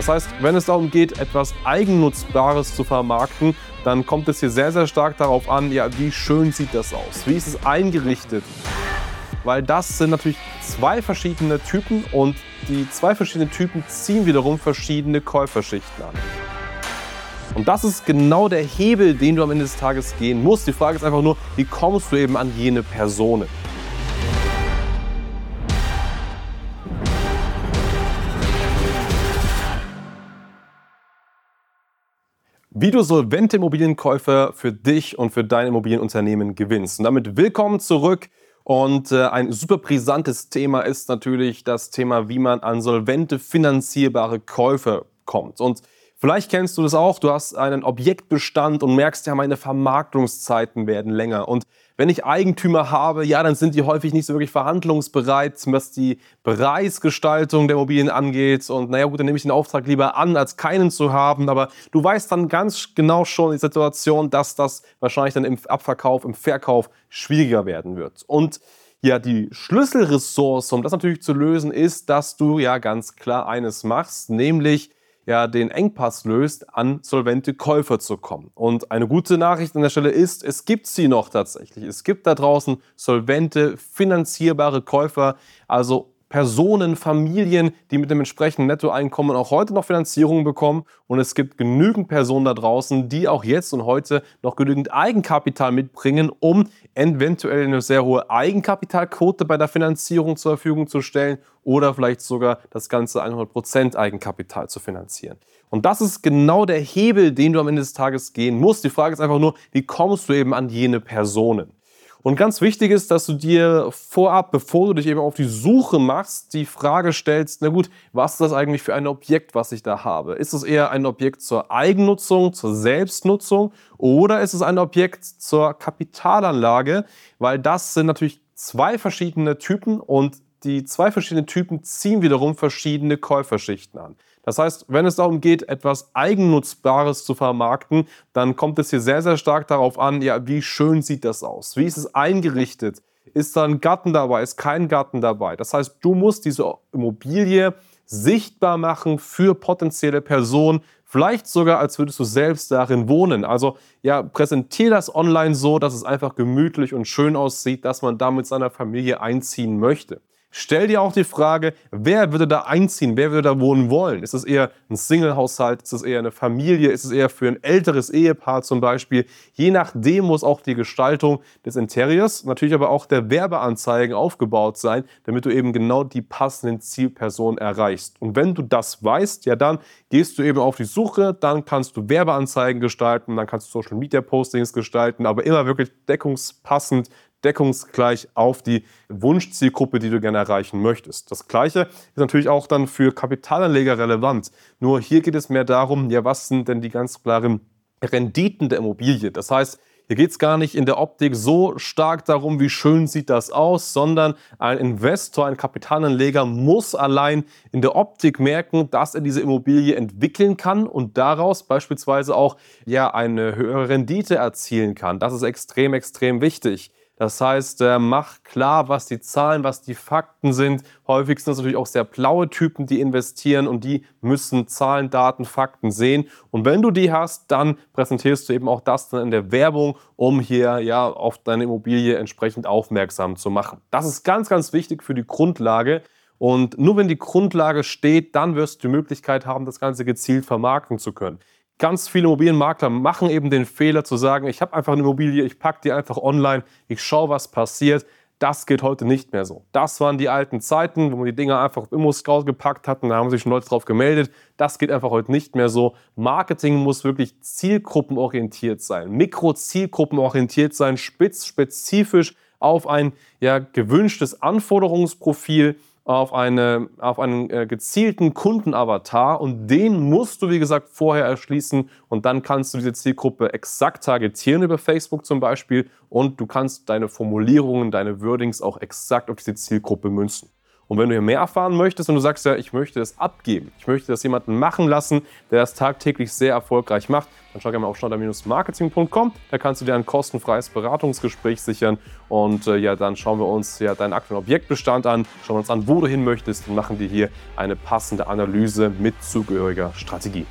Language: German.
Das heißt, wenn es darum geht, etwas Eigennutzbares zu vermarkten, dann kommt es hier sehr, sehr stark darauf an, ja, wie schön sieht das aus? Wie ist es eingerichtet? Weil das sind natürlich zwei verschiedene Typen und die zwei verschiedenen Typen ziehen wiederum verschiedene Käuferschichten an. Und das ist genau der Hebel, den du am Ende des Tages gehen musst. Die Frage ist einfach nur, wie kommst du eben an jene Personen? Wie du solvente Immobilienkäufer für dich und für dein Immobilienunternehmen gewinnst. Und damit willkommen zurück. Und äh, ein super brisantes Thema ist natürlich das Thema, wie man an solvente finanzierbare Käufer kommt. Und Vielleicht kennst du das auch, du hast einen Objektbestand und merkst ja, meine Vermarktungszeiten werden länger. Und wenn ich Eigentümer habe, ja, dann sind die häufig nicht so wirklich verhandlungsbereit, was die Preisgestaltung der Immobilien angeht. Und naja, gut, dann nehme ich den Auftrag lieber an, als keinen zu haben. Aber du weißt dann ganz genau schon die Situation, dass das wahrscheinlich dann im Abverkauf, im Verkauf schwieriger werden wird. Und ja, die Schlüsselressource, um das natürlich zu lösen, ist, dass du ja ganz klar eines machst, nämlich ja den Engpass löst, an solvente Käufer zu kommen. Und eine gute Nachricht an der Stelle ist, es gibt sie noch tatsächlich. Es gibt da draußen solvente, finanzierbare Käufer, also Personen, Familien, die mit dem entsprechenden Nettoeinkommen auch heute noch Finanzierung bekommen. Und es gibt genügend Personen da draußen, die auch jetzt und heute noch genügend Eigenkapital mitbringen, um eventuell eine sehr hohe Eigenkapitalquote bei der Finanzierung zur Verfügung zu stellen oder vielleicht sogar das ganze 100% Eigenkapital zu finanzieren. Und das ist genau der Hebel, den du am Ende des Tages gehen musst. Die Frage ist einfach nur, wie kommst du eben an jene Personen? Und ganz wichtig ist, dass du dir vorab, bevor du dich eben auf die Suche machst, die Frage stellst, na gut, was ist das eigentlich für ein Objekt, was ich da habe? Ist es eher ein Objekt zur Eigennutzung, zur Selbstnutzung oder ist es ein Objekt zur Kapitalanlage? Weil das sind natürlich zwei verschiedene Typen und die zwei verschiedenen Typen ziehen wiederum verschiedene Käuferschichten an. Das heißt, wenn es darum geht, etwas Eigennutzbares zu vermarkten, dann kommt es hier sehr, sehr stark darauf an, ja, wie schön sieht das aus? Wie ist es eingerichtet? Ist da ein Garten dabei? Ist kein Garten dabei? Das heißt, du musst diese Immobilie sichtbar machen für potenzielle Personen, vielleicht sogar als würdest du selbst darin wohnen. Also ja, präsentiere das online so, dass es einfach gemütlich und schön aussieht, dass man da mit seiner Familie einziehen möchte. Stell dir auch die Frage, wer würde da einziehen, wer würde da wohnen wollen? Ist es eher ein Single-Haushalt, ist es eher eine Familie, ist es eher für ein älteres Ehepaar zum Beispiel? Je nachdem muss auch die Gestaltung des Interiors, natürlich aber auch der Werbeanzeigen aufgebaut sein, damit du eben genau die passenden Zielpersonen erreichst. Und wenn du das weißt, ja dann gehst du eben auf die Suche, dann kannst du Werbeanzeigen gestalten, dann kannst du Social-Media-Postings gestalten, aber immer wirklich deckungspassend deckungsgleich auf die Wunschzielgruppe, die du gerne erreichen möchtest. Das gleiche ist natürlich auch dann für Kapitalanleger relevant. Nur hier geht es mehr darum, ja, was sind denn die ganz klaren Renditen der Immobilie? Das heißt, hier geht es gar nicht in der Optik so stark darum, wie schön sieht das aus, sondern ein Investor, ein Kapitalanleger muss allein in der Optik merken, dass er diese Immobilie entwickeln kann und daraus beispielsweise auch ja, eine höhere Rendite erzielen kann. Das ist extrem, extrem wichtig. Das heißt, äh, mach klar, was die Zahlen, was die Fakten sind. Häufig sind es natürlich auch sehr blaue Typen, die investieren und die müssen Zahlen, Daten, Fakten sehen. Und wenn du die hast, dann präsentierst du eben auch das dann in der Werbung, um hier ja auf deine Immobilie entsprechend aufmerksam zu machen. Das ist ganz, ganz wichtig für die Grundlage. Und nur wenn die Grundlage steht, dann wirst du die Möglichkeit haben, das Ganze gezielt vermarkten zu können ganz viele Immobilienmakler machen eben den Fehler zu sagen, ich habe einfach eine Immobilie, ich packe die einfach online, ich schaue, was passiert. Das geht heute nicht mehr so. Das waren die alten Zeiten, wo man die Dinger einfach auf Immo-Scout gepackt hat und da haben sich schon Leute drauf gemeldet. Das geht einfach heute nicht mehr so. Marketing muss wirklich zielgruppenorientiert sein, mikro-zielgruppenorientiert sein, spitz, spezifisch auf ein ja, gewünschtes Anforderungsprofil auf, eine, auf einen äh, gezielten Kundenavatar und den musst du, wie gesagt, vorher erschließen und dann kannst du diese Zielgruppe exakt targetieren über Facebook zum Beispiel und du kannst deine Formulierungen, deine Wordings auch exakt auf diese Zielgruppe münzen. Und wenn du hier mehr erfahren möchtest und du sagst ja, ich möchte das abgeben, ich möchte das jemanden machen lassen, der das tagtäglich sehr erfolgreich macht, dann schau gerne mal auf schnotter-marketing.com. Da kannst du dir ein kostenfreies Beratungsgespräch sichern und äh, ja, dann schauen wir uns ja deinen aktuellen Objektbestand an, schauen uns an, wo du hin möchtest und machen dir hier eine passende Analyse mit zugehöriger Strategie.